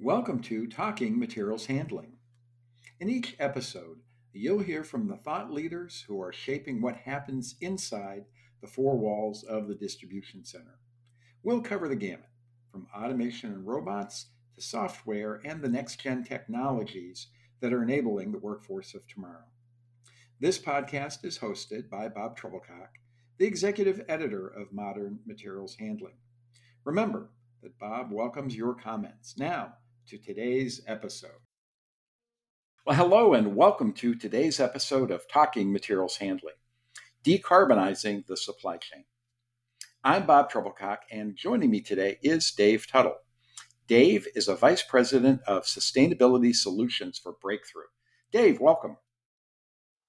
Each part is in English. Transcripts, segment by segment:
Welcome to Talking Materials Handling. In each episode, you'll hear from the thought leaders who are shaping what happens inside the four walls of the distribution center. We'll cover the gamut from automation and robots to software and the next gen technologies that are enabling the workforce of tomorrow. This podcast is hosted by Bob Trebilcock, the executive editor of Modern Materials Handling. Remember that Bob welcomes your comments. Now, to today's episode. Well, hello, and welcome to today's episode of Talking Materials Handling Decarbonizing the Supply Chain. I'm Bob Trebilcock, and joining me today is Dave Tuttle. Dave is a Vice President of Sustainability Solutions for Breakthrough. Dave, welcome.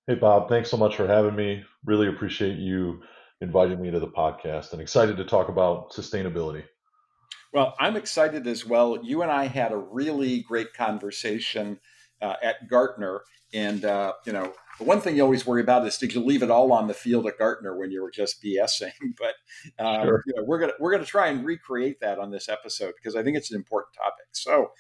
Hey, Bob, thanks so much for having me. Really appreciate you inviting me to the podcast and excited to talk about sustainability. Well, I'm excited as well. You and I had a really great conversation uh, at Gartner, and uh, you know, the one thing you always worry about is did you leave it all on the field at Gartner when you were just BSing? But um, sure. you know, we're gonna we're gonna try and recreate that on this episode because I think it's an important topic. So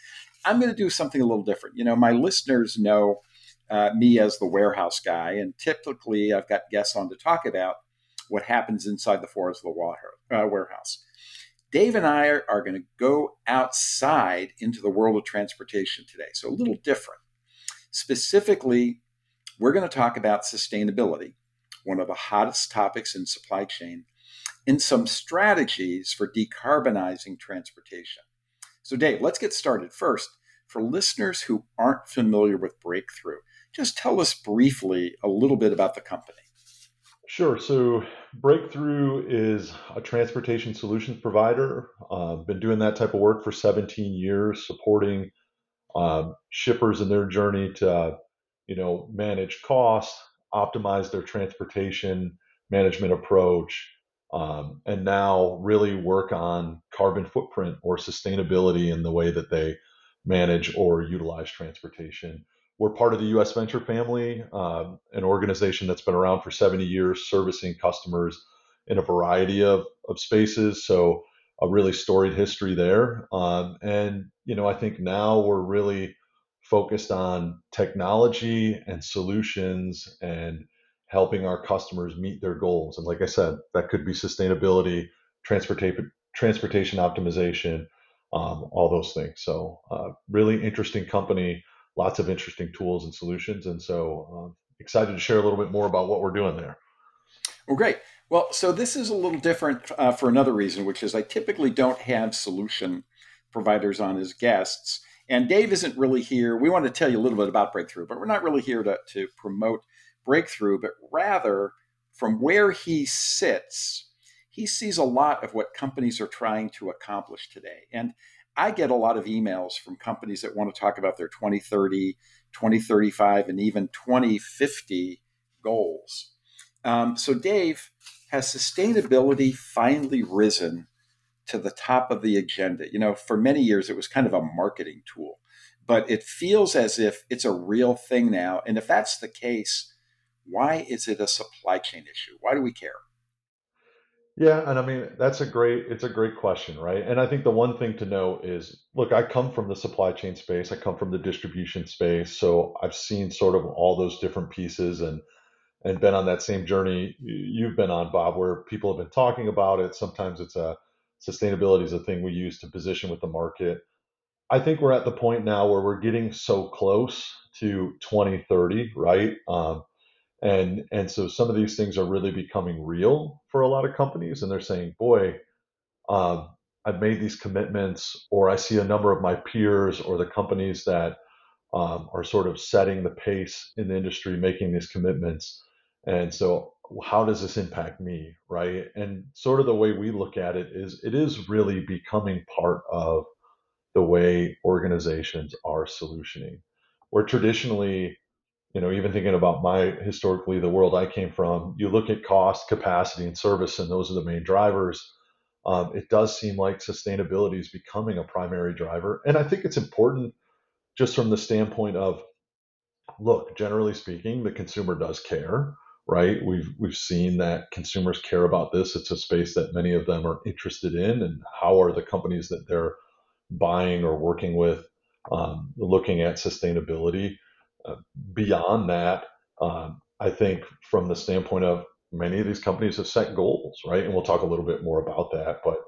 I'm going to do something a little different. You know, my listeners know uh, me as the warehouse guy, and typically I've got guests on to talk about what happens inside the floors of the water, uh, warehouse. Dave and I are, are going to go outside into the world of transportation today. So, a little different. Specifically, we're going to talk about sustainability, one of the hottest topics in supply chain, and some strategies for decarbonizing transportation. So, Dave, let's get started. First, for listeners who aren't familiar with Breakthrough, just tell us briefly a little bit about the company. Sure. So Breakthrough is a transportation solutions provider. Uh, been doing that type of work for 17 years, supporting uh, shippers in their journey to, you know, manage costs, optimize their transportation management approach, um, and now really work on carbon footprint or sustainability in the way that they manage or utilize transportation. We're part of the U.S. Venture family, uh, an organization that's been around for 70 years, servicing customers in a variety of, of spaces. So a really storied history there. Um, and you know, I think now we're really focused on technology and solutions and helping our customers meet their goals. And like I said, that could be sustainability, transportation, transportation optimization, um, all those things. So, uh, really interesting company lots of interesting tools and solutions. And so uh, excited to share a little bit more about what we're doing there. Well, great. Well, so this is a little different uh, for another reason, which is I typically don't have solution providers on as guests. And Dave isn't really here. We want to tell you a little bit about Breakthrough, but we're not really here to, to promote Breakthrough, but rather from where he sits, he sees a lot of what companies are trying to accomplish today. And I get a lot of emails from companies that want to talk about their 2030, 2035, and even 2050 goals. Um, so, Dave, has sustainability finally risen to the top of the agenda? You know, for many years it was kind of a marketing tool, but it feels as if it's a real thing now. And if that's the case, why is it a supply chain issue? Why do we care? Yeah, and I mean that's a great it's a great question, right? And I think the one thing to know is look, I come from the supply chain space, I come from the distribution space, so I've seen sort of all those different pieces and and been on that same journey you've been on, Bob, where people have been talking about it. Sometimes it's a sustainability is a thing we use to position with the market. I think we're at the point now where we're getting so close to 2030, right? Um, and and so some of these things are really becoming real for a lot of companies and they're saying boy um, i've made these commitments or i see a number of my peers or the companies that um, are sort of setting the pace in the industry making these commitments. And so how does this impact me? Right? And sort of the way we look at it is it is really becoming part of the way organizations are solutioning. Where traditionally you know, even thinking about my historically the world I came from, you look at cost, capacity, and service, and those are the main drivers. Um, it does seem like sustainability is becoming a primary driver, and I think it's important just from the standpoint of, look, generally speaking, the consumer does care, right? We've we've seen that consumers care about this. It's a space that many of them are interested in, and how are the companies that they're buying or working with um, looking at sustainability. Uh, beyond that, um, I think from the standpoint of many of these companies have set goals, right? And we'll talk a little bit more about that. But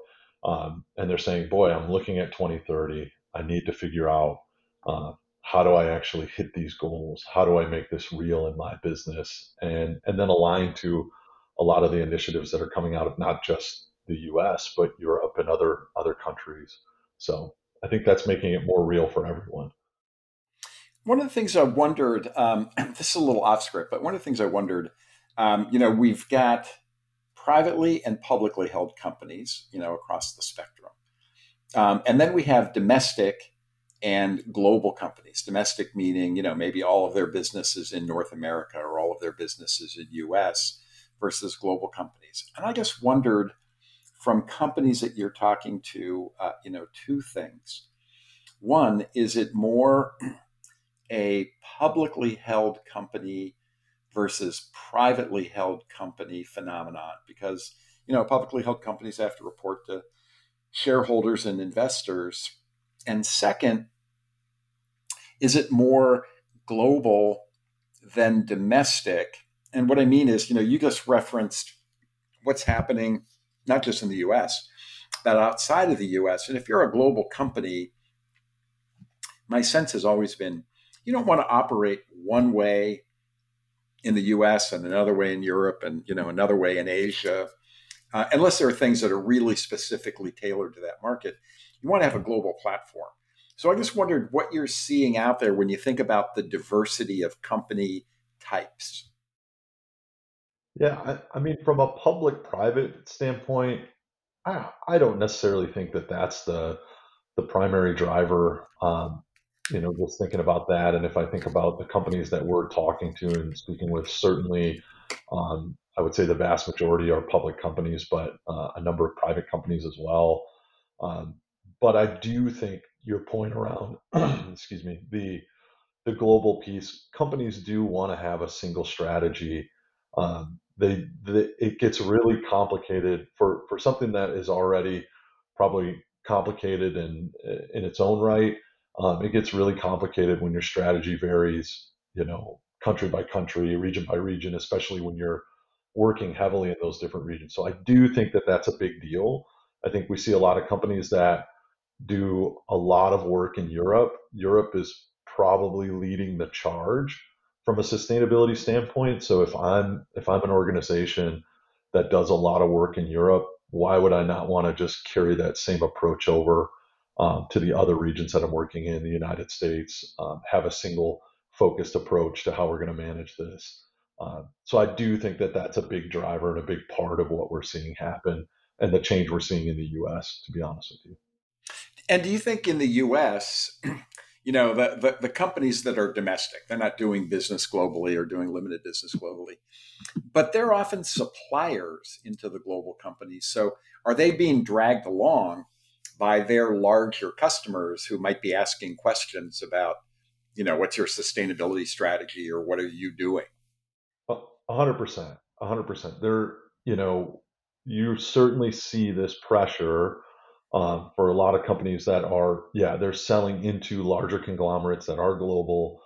um, and they're saying, boy, I'm looking at 2030. I need to figure out uh, how do I actually hit these goals? How do I make this real in my business? And and then align to a lot of the initiatives that are coming out of not just the U.S. but Europe and other other countries. So I think that's making it more real for everyone. One of the things I wondered, um, this is a little off script, but one of the things I wondered, um, you know, we've got privately and publicly held companies, you know, across the spectrum. Um, and then we have domestic and global companies. Domestic meaning, you know, maybe all of their businesses in North America or all of their businesses in US versus global companies. And I just wondered from companies that you're talking to, uh, you know, two things. One, is it more a publicly held company versus privately held company phenomenon? Because, you know, publicly held companies have to report to shareholders and investors. And second, is it more global than domestic? And what I mean is, you know, you just referenced what's happening not just in the US, but outside of the US. And if you're a global company, my sense has always been you don't want to operate one way in the US and another way in Europe and you know another way in Asia. Uh, unless there are things that are really specifically tailored to that market, you want to have a global platform. So I just wondered what you're seeing out there when you think about the diversity of company types. Yeah, I, I mean, from a public-private standpoint, I, I don't necessarily think that that's the the primary driver. Um, you know, just thinking about that, and if I think about the companies that we're talking to and speaking with, certainly, um, I would say the vast majority are public companies, but uh, a number of private companies as well. Um, but I do think your point around, excuse me, the the global piece, companies do want to have a single strategy. Um, they, they it gets really complicated for for something that is already probably complicated in in its own right. Um, it gets really complicated when your strategy varies, you know, country by country, region by region, especially when you're working heavily in those different regions. So I do think that that's a big deal. I think we see a lot of companies that do a lot of work in Europe. Europe is probably leading the charge from a sustainability standpoint. So if I'm if I'm an organization that does a lot of work in Europe, why would I not want to just carry that same approach over um, to the other regions that I'm working in the United States? Um, have a single focused approach to how we're going to manage this. Uh, so I do think that that's a big driver and a big part of what we're seeing happen and the change we're seeing in the U.S. To be honest with you. And do you think in the U.S. you know the, the, the companies that are domestic they're not doing business globally or doing limited business globally but they're often suppliers into the global companies so are they being dragged along by their larger customers who might be asking questions about you know what's your sustainability strategy or what are you doing a hundred percent a hundred percent there you know you certainly see this pressure um, for a lot of companies that are, yeah, they're selling into larger conglomerates that are global.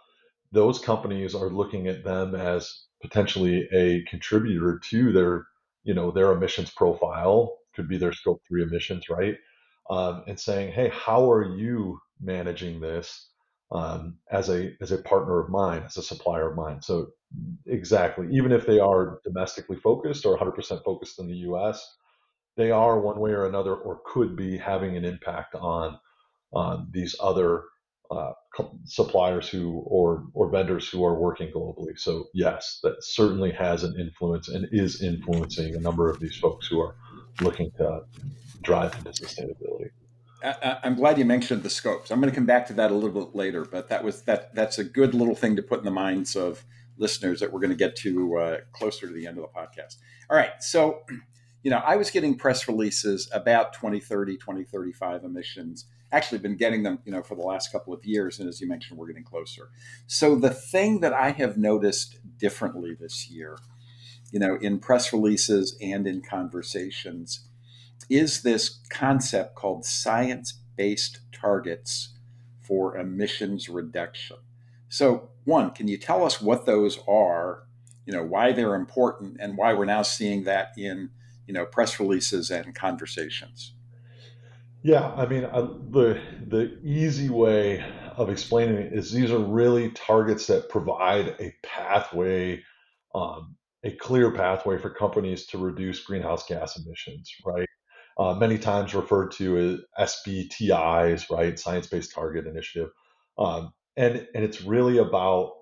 Those companies are looking at them as potentially a contributor to their, you know, their emissions profile. Could be their scope three emissions, right? Um, and saying, hey, how are you managing this um, as a as a partner of mine, as a supplier of mine? So exactly, even if they are domestically focused or 100% focused in the U.S they are one way or another, or could be having an impact on on these other uh, suppliers who or or vendors who are working globally. So yes, that certainly has an influence and is influencing a number of these folks who are looking to drive into sustainability. I'm glad you mentioned the scopes. I'm going to come back to that a little bit later, but that was that that's a good little thing to put in the minds of listeners that we're going to get to uh, closer to the end of the podcast. All right, so you know, I was getting press releases about 2030, 2035 emissions. Actually, been getting them, you know, for the last couple of years, and as you mentioned, we're getting closer. So the thing that I have noticed differently this year, you know, in press releases and in conversations, is this concept called science-based targets for emissions reduction. So, one, can you tell us what those are? You know why they're important and why we're now seeing that in you know press releases and conversations. Yeah, I mean uh, the the easy way of explaining it is these are really targets that provide a pathway, um, a clear pathway for companies to reduce greenhouse gas emissions, right? Uh, many times referred to as SBTIs, right? Science Based Target Initiative, um, and and it's really about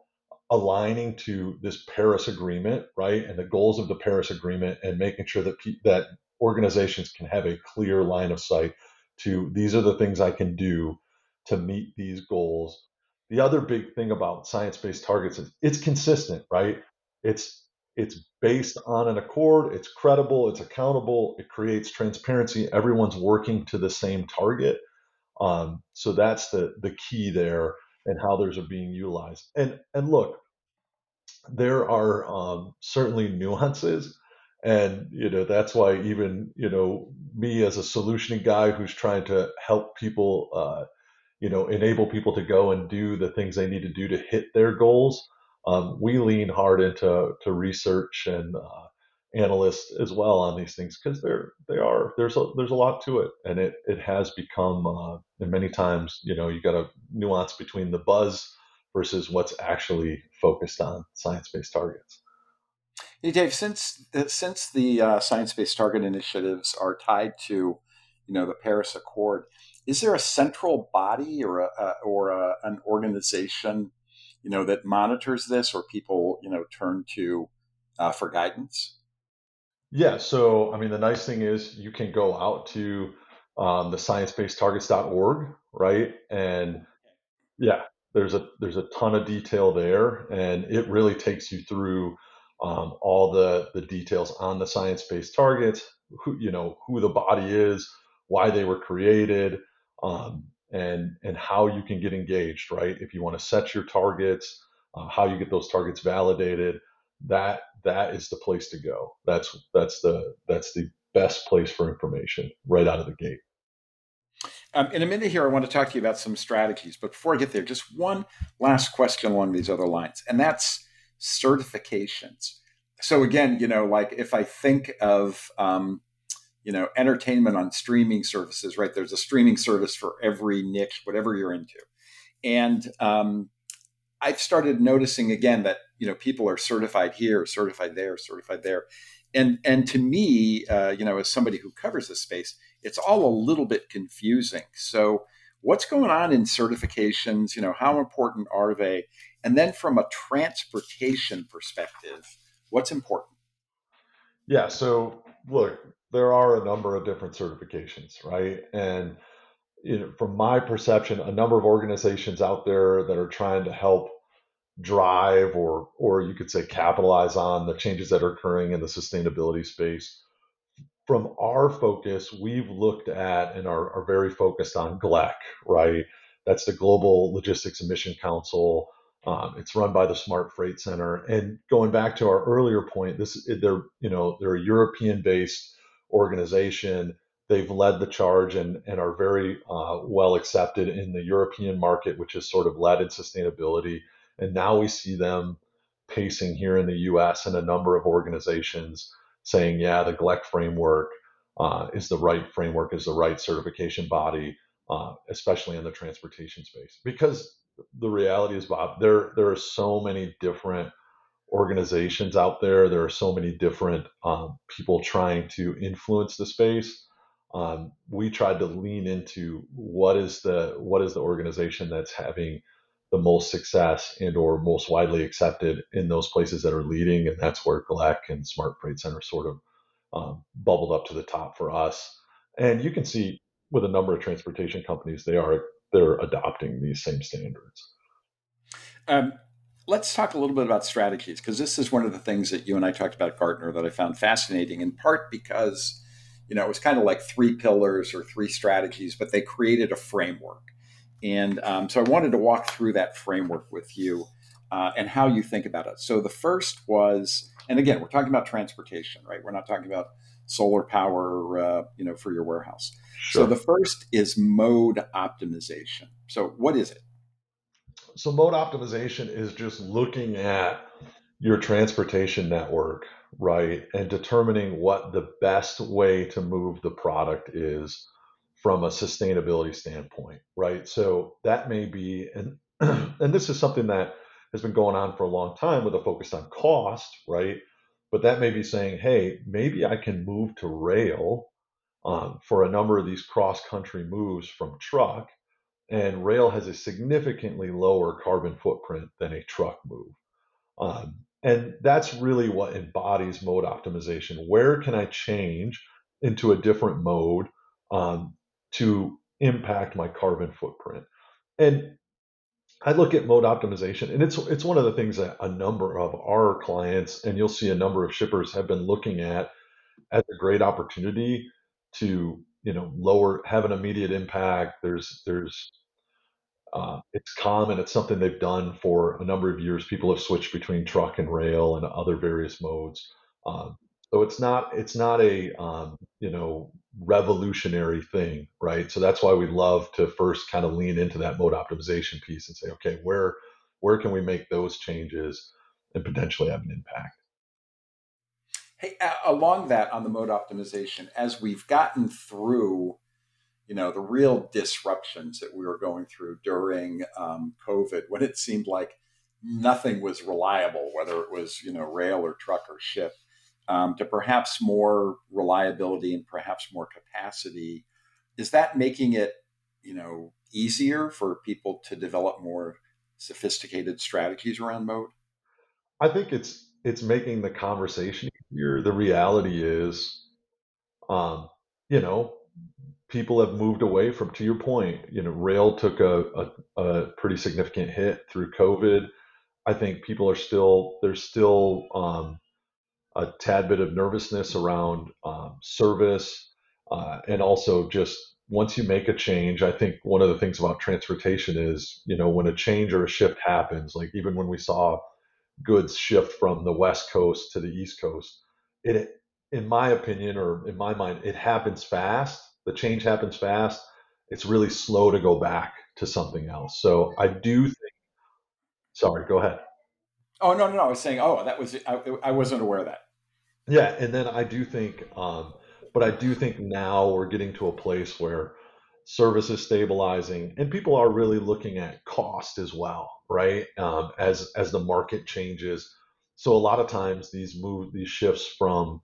aligning to this Paris Agreement, right, and the goals of the Paris Agreement, and making sure that pe- that organizations can have a clear line of sight to these are the things I can do to meet these goals. The other big thing about science-based targets is it's consistent, right? It's it's based on an accord, it's credible, it's accountable, it creates transparency. Everyone's working to the same target. Um, so that's the the key there and how those are being utilized. And and look, there are um, certainly nuances, and you know that's why even you know me as a solutioning guy who's trying to help people, uh, you know, enable people to go and do the things they need to do to hit their goals. Um, we lean hard into to research and uh, analysts as well on these things because they're they are there's a there's a lot to it and it it has become uh, and many times you know you got a nuance between the buzz versus what's actually focused on science-based targets. Hey Dave, since uh, since the uh, science-based target initiatives are tied to you know the Paris Accord, is there a central body or a, or a, an organization you know that monitors this or people you know turn to uh, for guidance? Yeah. So, I mean, the nice thing is you can go out to um, the sciencebasedtargets.org, right? And yeah, there's a there's a ton of detail there, and it really takes you through um, all the the details on the science-based targets, who you know who the body is, why they were created, um, and and how you can get engaged, right? If you want to set your targets, uh, how you get those targets validated, that that is the place to go. That's that's the that's the best place for information right out of the gate. Um, in a minute here, I want to talk to you about some strategies. But before I get there, just one last question along these other lines, and that's certifications. So again, you know, like if I think of um, you know entertainment on streaming services, right? There's a streaming service for every niche, whatever you're into, and um, I've started noticing again that you know people are certified here, certified there, certified there, and and to me, uh, you know, as somebody who covers this space, it's all a little bit confusing. So, what's going on in certifications? You know, how important are they? And then from a transportation perspective, what's important? Yeah. So look, there are a number of different certifications, right? And you know, from my perception, a number of organizations out there that are trying to help drive or or you could say capitalize on the changes that are occurring in the sustainability space. From our focus, we've looked at and are, are very focused on GLEC, right? That's the Global Logistics Emission Council. Um, it's run by the Smart Freight Center. And going back to our earlier point, this they're you know they're a European-based organization. They've led the charge and, and are very uh, well accepted in the European market, which is sort of led in sustainability. And now we see them pacing here in the US and a number of organizations saying, yeah, the GLEC framework uh, is the right framework, is the right certification body, uh, especially in the transportation space. Because the reality is, Bob, there, there are so many different organizations out there. There are so many different um, people trying to influence the space. Um, we tried to lean into what is the what is the organization that's having the most success and or most widely accepted in those places that are leading and that's where GLEC and smart freight center sort of um, bubbled up to the top for us and you can see with a number of transportation companies they are they're adopting these same standards um, let's talk a little bit about strategies because this is one of the things that you and i talked about gartner that i found fascinating in part because you know it was kind of like three pillars or three strategies but they created a framework and um, so I wanted to walk through that framework with you uh, and how you think about it. So the first was, and again, we're talking about transportation, right? We're not talking about solar power, uh, you know, for your warehouse. Sure. So the first is mode optimization. So what is it? So mode optimization is just looking at your transportation network, right, and determining what the best way to move the product is from a sustainability standpoint, right? So that may be and and this is something that has been going on for a long time with a focus on cost, right? But that may be saying, hey, maybe I can move to rail um, for a number of these cross country moves from truck. And rail has a significantly lower carbon footprint than a truck move. Um, and that's really what embodies mode optimization. Where can I change into a different mode um, to impact my carbon footprint? And I look at mode optimization, and it's it's one of the things that a number of our clients, and you'll see a number of shippers have been looking at as a great opportunity to you know lower have an immediate impact. There's there's uh, it's common. It's something they've done for a number of years. People have switched between truck and rail and other various modes. Um, so it's not it's not a um, you know revolutionary thing, right? So that's why we love to first kind of lean into that mode optimization piece and say, okay, where where can we make those changes and potentially have an impact? Hey, along that on the mode optimization, as we've gotten through, you know, the real disruptions that we were going through during um, COVID, when it seemed like nothing was reliable, whether it was you know rail or truck or ship um, to perhaps more reliability and perhaps more capacity. Is that making it, you know, easier for people to develop more sophisticated strategies around mode? I think it's it's making the conversation The reality is, um, you know, people have moved away from. To your point, you know, rail took a, a, a pretty significant hit through COVID. I think people are still there's still um, a tad bit of nervousness around um, service, uh, and also just once you make a change, I think one of the things about transportation is, you know, when a change or a shift happens, like even when we saw goods shift from the West Coast to the East Coast, it, in my opinion, or in my mind, it happens fast. The change happens fast. It's really slow to go back to something else. So I do think. Sorry, go ahead. Oh no, no, no! I was saying, oh, that was I, I wasn't aware of that. Yeah, and then I do think, um, but I do think now we're getting to a place where service is stabilizing, and people are really looking at cost as well, right? Um, as as the market changes, so a lot of times these move these shifts from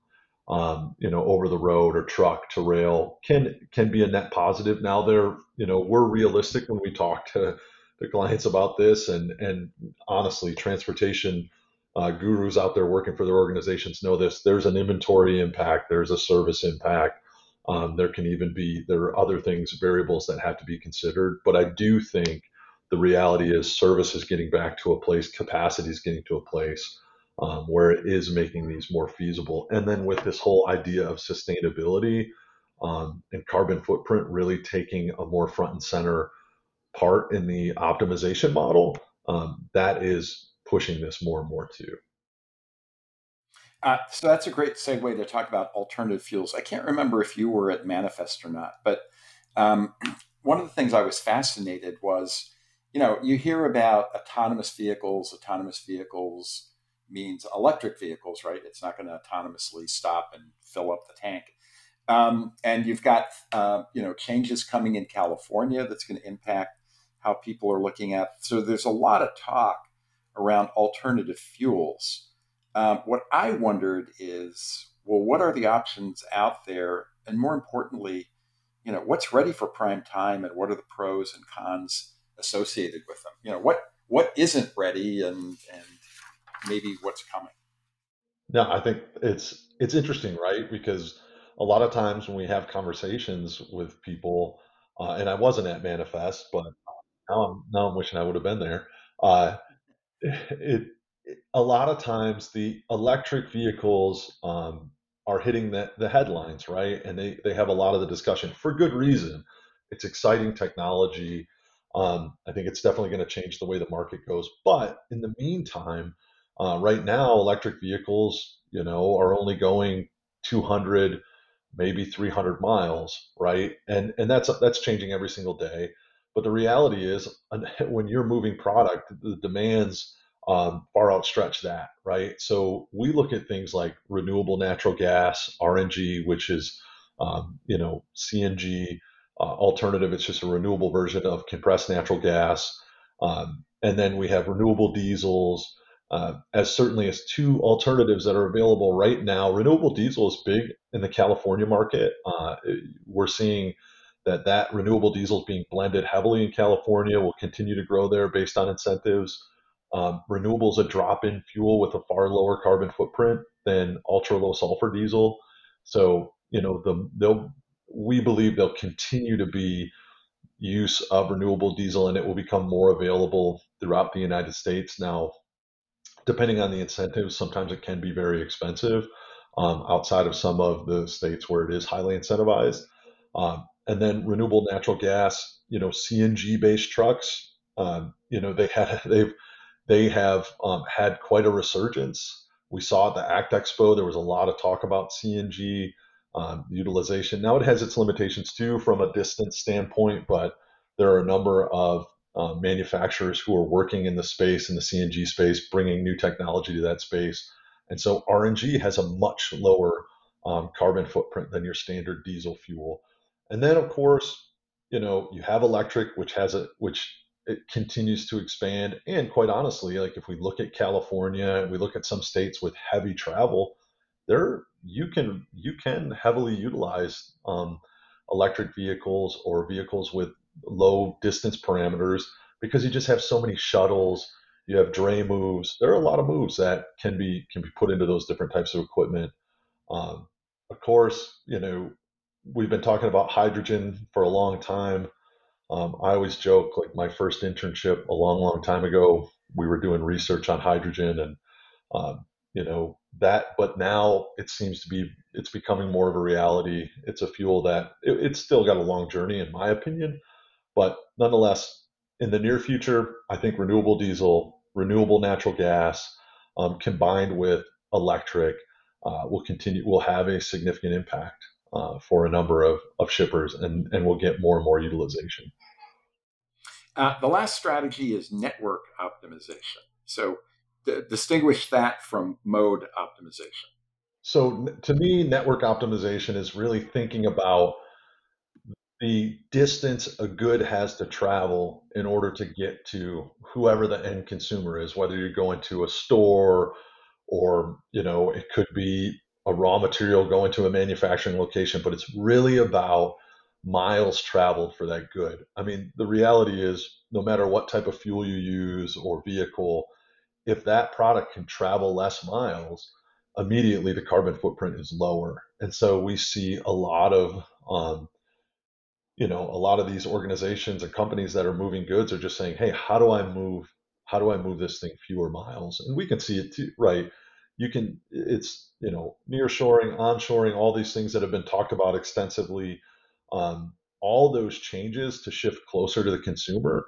um, you know over the road or truck to rail can can be a net positive. Now they're you know we're realistic when we talk to the clients about this, and and honestly, transportation uh, gurus out there working for their organizations know this. There's an inventory impact. There's a service impact. Um, there can even be there are other things variables that have to be considered. But I do think the reality is service is getting back to a place, capacity is getting to a place um, where it is making these more feasible. And then with this whole idea of sustainability um, and carbon footprint really taking a more front and center part in the optimization model, um, that is pushing this more and more too. Uh, so that's a great segue to talk about alternative fuels. I can't remember if you were at Manifest or not, but um, one of the things I was fascinated was, you know, you hear about autonomous vehicles. Autonomous vehicles means electric vehicles, right? It's not going to autonomously stop and fill up the tank. Um, and you've got, uh, you know, changes coming in California that's going to impact how people are looking at. So there's a lot of talk around alternative fuels. Um, what I wondered is, well, what are the options out there, and more importantly, you know, what's ready for prime time, and what are the pros and cons associated with them? You know, what what isn't ready, and and maybe what's coming. No, I think it's it's interesting, right? Because a lot of times when we have conversations with people, uh, and I wasn't at Manifest, but now I'm now I'm wishing I would have been there. Uh, it, it, a lot of times the electric vehicles um, are hitting the, the headlines, right? And they, they have a lot of the discussion for good reason. It's exciting technology. Um, I think it's definitely going to change the way the market goes. But in the meantime, uh, right now, electric vehicles, you know, are only going 200 maybe 300 miles, right? And and that's that's changing every single day. But the reality is, when you're moving product, the demands um, far outstretch that, right? So we look at things like renewable natural gas, RNG, which is um, you know CNG uh, alternative. It's just a renewable version of compressed natural gas, um, and then we have renewable diesels. Uh, as certainly as two alternatives that are available right now. Renewable diesel is big in the California market. Uh, we're seeing that that renewable diesel is being blended heavily in California. Will continue to grow there based on incentives. Um, renewable is a drop-in fuel with a far lower carbon footprint than ultra low sulfur diesel. So you know the they'll we believe there'll continue to be use of renewable diesel and it will become more available throughout the United States. Now, depending on the incentives, sometimes it can be very expensive um, outside of some of the states where it is highly incentivized. Um, and then renewable natural gas, you know, CNG based trucks, um, you know, they had they've they have um, had quite a resurgence. We saw at the ACT Expo there was a lot of talk about CNG um, utilization. Now it has its limitations too from a distance standpoint, but there are a number of uh, manufacturers who are working in the space in the CNG space, bringing new technology to that space. And so RNG has a much lower um, carbon footprint than your standard diesel fuel. And then, of course, you know, you have electric, which has a which it continues to expand. And quite honestly, like if we look at California, and we look at some states with heavy travel, there you can you can heavily utilize um, electric vehicles or vehicles with low distance parameters because you just have so many shuttles. You have dray moves. There are a lot of moves that can be can be put into those different types of equipment. Um, of course, you know we've been talking about hydrogen for a long time. Um, I always joke like my first internship a long, long time ago. We were doing research on hydrogen, and um, you know that. But now it seems to be it's becoming more of a reality. It's a fuel that it, it's still got a long journey, in my opinion, but nonetheless, in the near future, I think renewable diesel, renewable natural gas, um, combined with electric, uh, will continue will have a significant impact uh, for a number of, of shippers, and and we'll get more and more utilization. Uh, the last strategy is network optimization. So d- distinguish that from mode optimization. So to me, network optimization is really thinking about the distance a good has to travel in order to get to whoever the end consumer is, whether you're going to a store or, you know, it could be a raw material going to a manufacturing location, but it's really about miles traveled for that good. I mean, the reality is no matter what type of fuel you use or vehicle, if that product can travel less miles, immediately the carbon footprint is lower. And so we see a lot of um, you know, a lot of these organizations and companies that are moving goods are just saying, "Hey, how do I move? How do I move this thing fewer miles?" And we can see it too, right? You can. It's you know, nearshoring, onshoring, all these things that have been talked about extensively. Um, all those changes to shift closer to the consumer,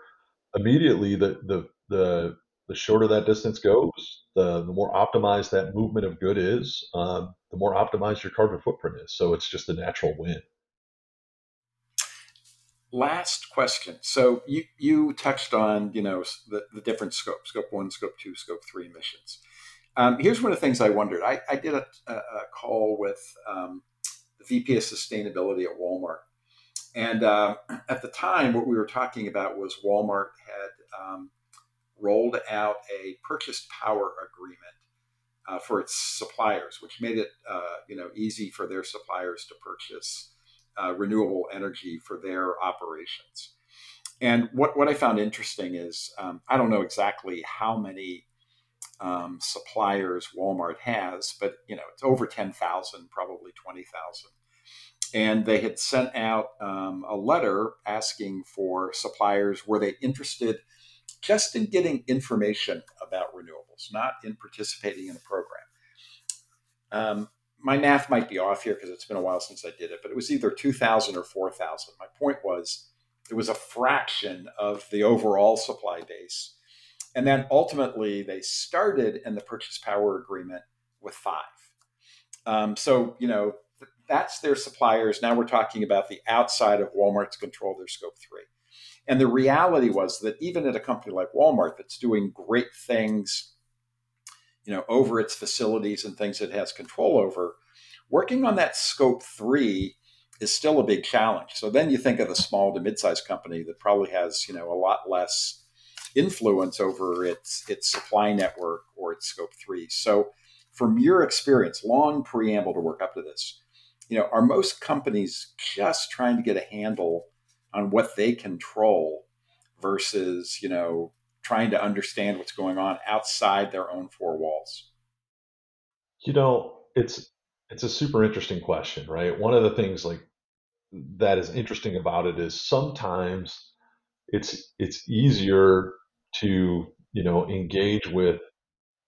immediately the the the the shorter that distance goes, the, the more optimized that movement of good is, um, the more optimized your carbon footprint is. So it's just a natural win last question. So you you touched on you know the, the different scopes, scope one, scope two, scope three emissions. Um, here's one of the things I wondered. I, I did a, a, call with um, the VP of Sustainability at Walmart, and uh, at the time, what we were talking about was Walmart had um, rolled out a purchased power agreement uh, for its suppliers, which made it uh, you know easy for their suppliers to purchase uh, renewable energy for their operations. And what, what I found interesting is um, I don't know exactly how many um, suppliers Walmart has, but you know it's over ten thousand, probably twenty thousand. And they had sent out um, a letter asking for suppliers were they interested just in getting information about renewables, not in participating in a program. Um, my math might be off here because it's been a while since I did it, but it was either 2,000 or 4,000. My point was it was a fraction of the overall supply base. And then ultimately, they started in the purchase power agreement with five. Um, so, you know, th- that's their suppliers. Now we're talking about the outside of Walmart's control, their scope three. And the reality was that even at a company like Walmart that's doing great things, you know, over its facilities and things it has control over, working on that scope three is still a big challenge. So then you think of a small to mid-sized company that probably has, you know, a lot less influence over its its supply network or its scope three. So from your experience, long preamble to work up to this, you know, are most companies just trying to get a handle on what they control versus, you know, trying to understand what's going on outside their own four walls? You know, it's it's a super interesting question, right? One of the things like that is interesting about it is sometimes it's it's easier to you know engage with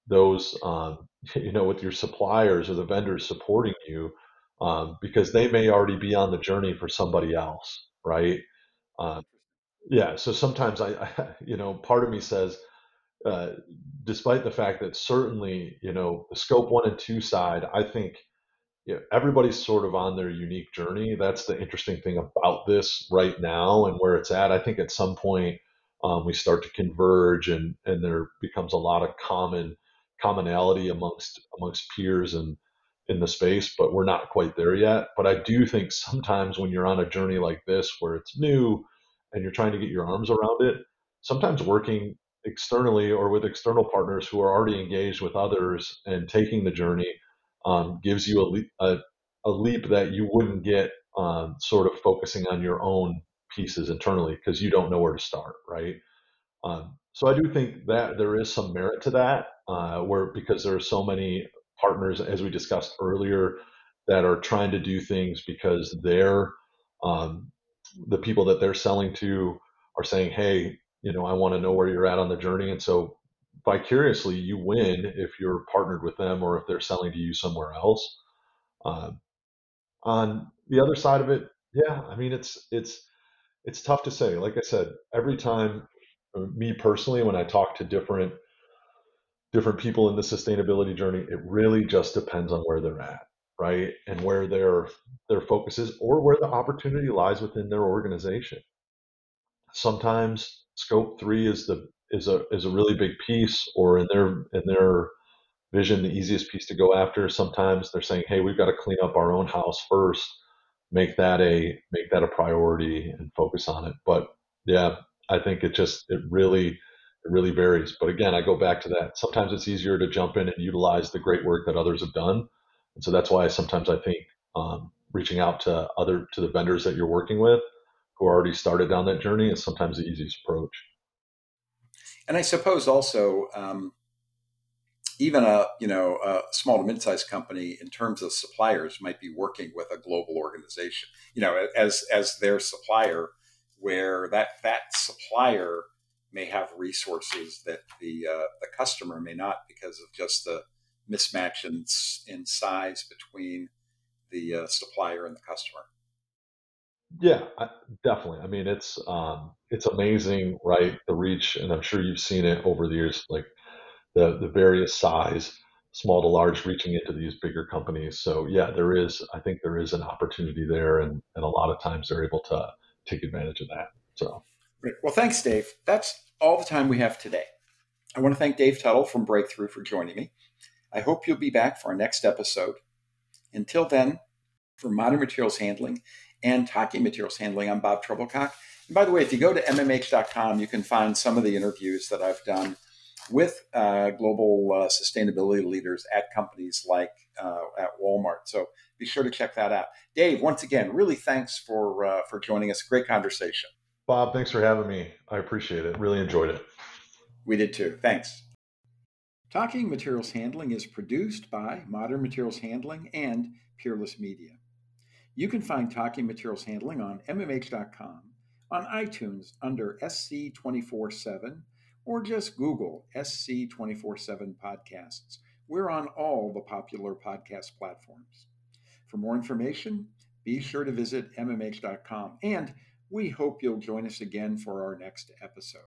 those um, you know with your suppliers or the vendors supporting you um, because they may already be on the journey for somebody else right uh, yeah so sometimes I, I, you know part of me says uh, despite the fact that certainly you know the scope one and two side i think you know, everybody's sort of on their unique journey. That's the interesting thing about this right now and where it's at. I think at some point um, we start to converge and and there becomes a lot of common commonality amongst amongst peers and in the space but we're not quite there yet. But i do think sometimes when you're on a journey like this where it's new and you're trying to get your arms around it sometimes working externally or with external partners who are already engaged with others and taking the journey um, gives you a leap, a, a leap that you wouldn't get um, sort of focusing on your own pieces internally because you don't know where to start, right? Um, so I do think that there is some merit to that, uh, where because there are so many partners, as we discussed earlier, that are trying to do things because they're um, the people that they're selling to are saying, "Hey, you know, I want to know where you're at on the journey," and so vicariously you win if you're partnered with them or if they're selling to you somewhere else. Um, on the other side of it, yeah, I mean, it's it's it's tough to say. Like I said, every time, uh, me personally, when I talk to different different people in the sustainability journey, it really just depends on where they're at, right, and where their their focus is, or where the opportunity lies within their organization. Sometimes scope three is the is a is a really big piece, or in their in their vision, the easiest piece to go after. Sometimes they're saying, hey, we've got to clean up our own house first make that a make that a priority and focus on it. But yeah, I think it just it really it really varies. But again, I go back to that. Sometimes it's easier to jump in and utilize the great work that others have done, and so that's why sometimes I think um, reaching out to other to the vendors that you're working with who are already started down that journey is sometimes the easiest approach. And I suppose also um, even a you know a small to mid-sized company in terms of suppliers might be working with a global organization you know as as their supplier where that that supplier may have resources that the uh, the customer may not because of just the mismatch in, in size between the uh, supplier and the customer yeah definitely i mean it's um, it's amazing right the reach and i'm sure you've seen it over the years like the the various size, small to large, reaching into these bigger companies. So yeah, there is I think there is an opportunity there, and and a lot of times they're able to take advantage of that. So great. Well, thanks, Dave. That's all the time we have today. I want to thank Dave Tuttle from Breakthrough for joining me. I hope you'll be back for our next episode. Until then, for Modern Materials Handling and Talking Materials Handling, I'm Bob Trebilcock. And by the way, if you go to mmh.com, you can find some of the interviews that I've done with uh, global uh, sustainability leaders at companies like uh, at Walmart. So be sure to check that out. Dave, once again, really thanks for uh, for joining us. Great conversation. Bob, thanks for having me. I appreciate it. Really enjoyed it. We did too. Thanks. Talking Materials Handling is produced by Modern Materials Handling and Peerless Media. You can find Talking Materials Handling on MMH.com, on iTunes under SC 24 7 or just Google SC 24 7 podcasts. We're on all the popular podcast platforms. For more information, be sure to visit mmh.com, and we hope you'll join us again for our next episode.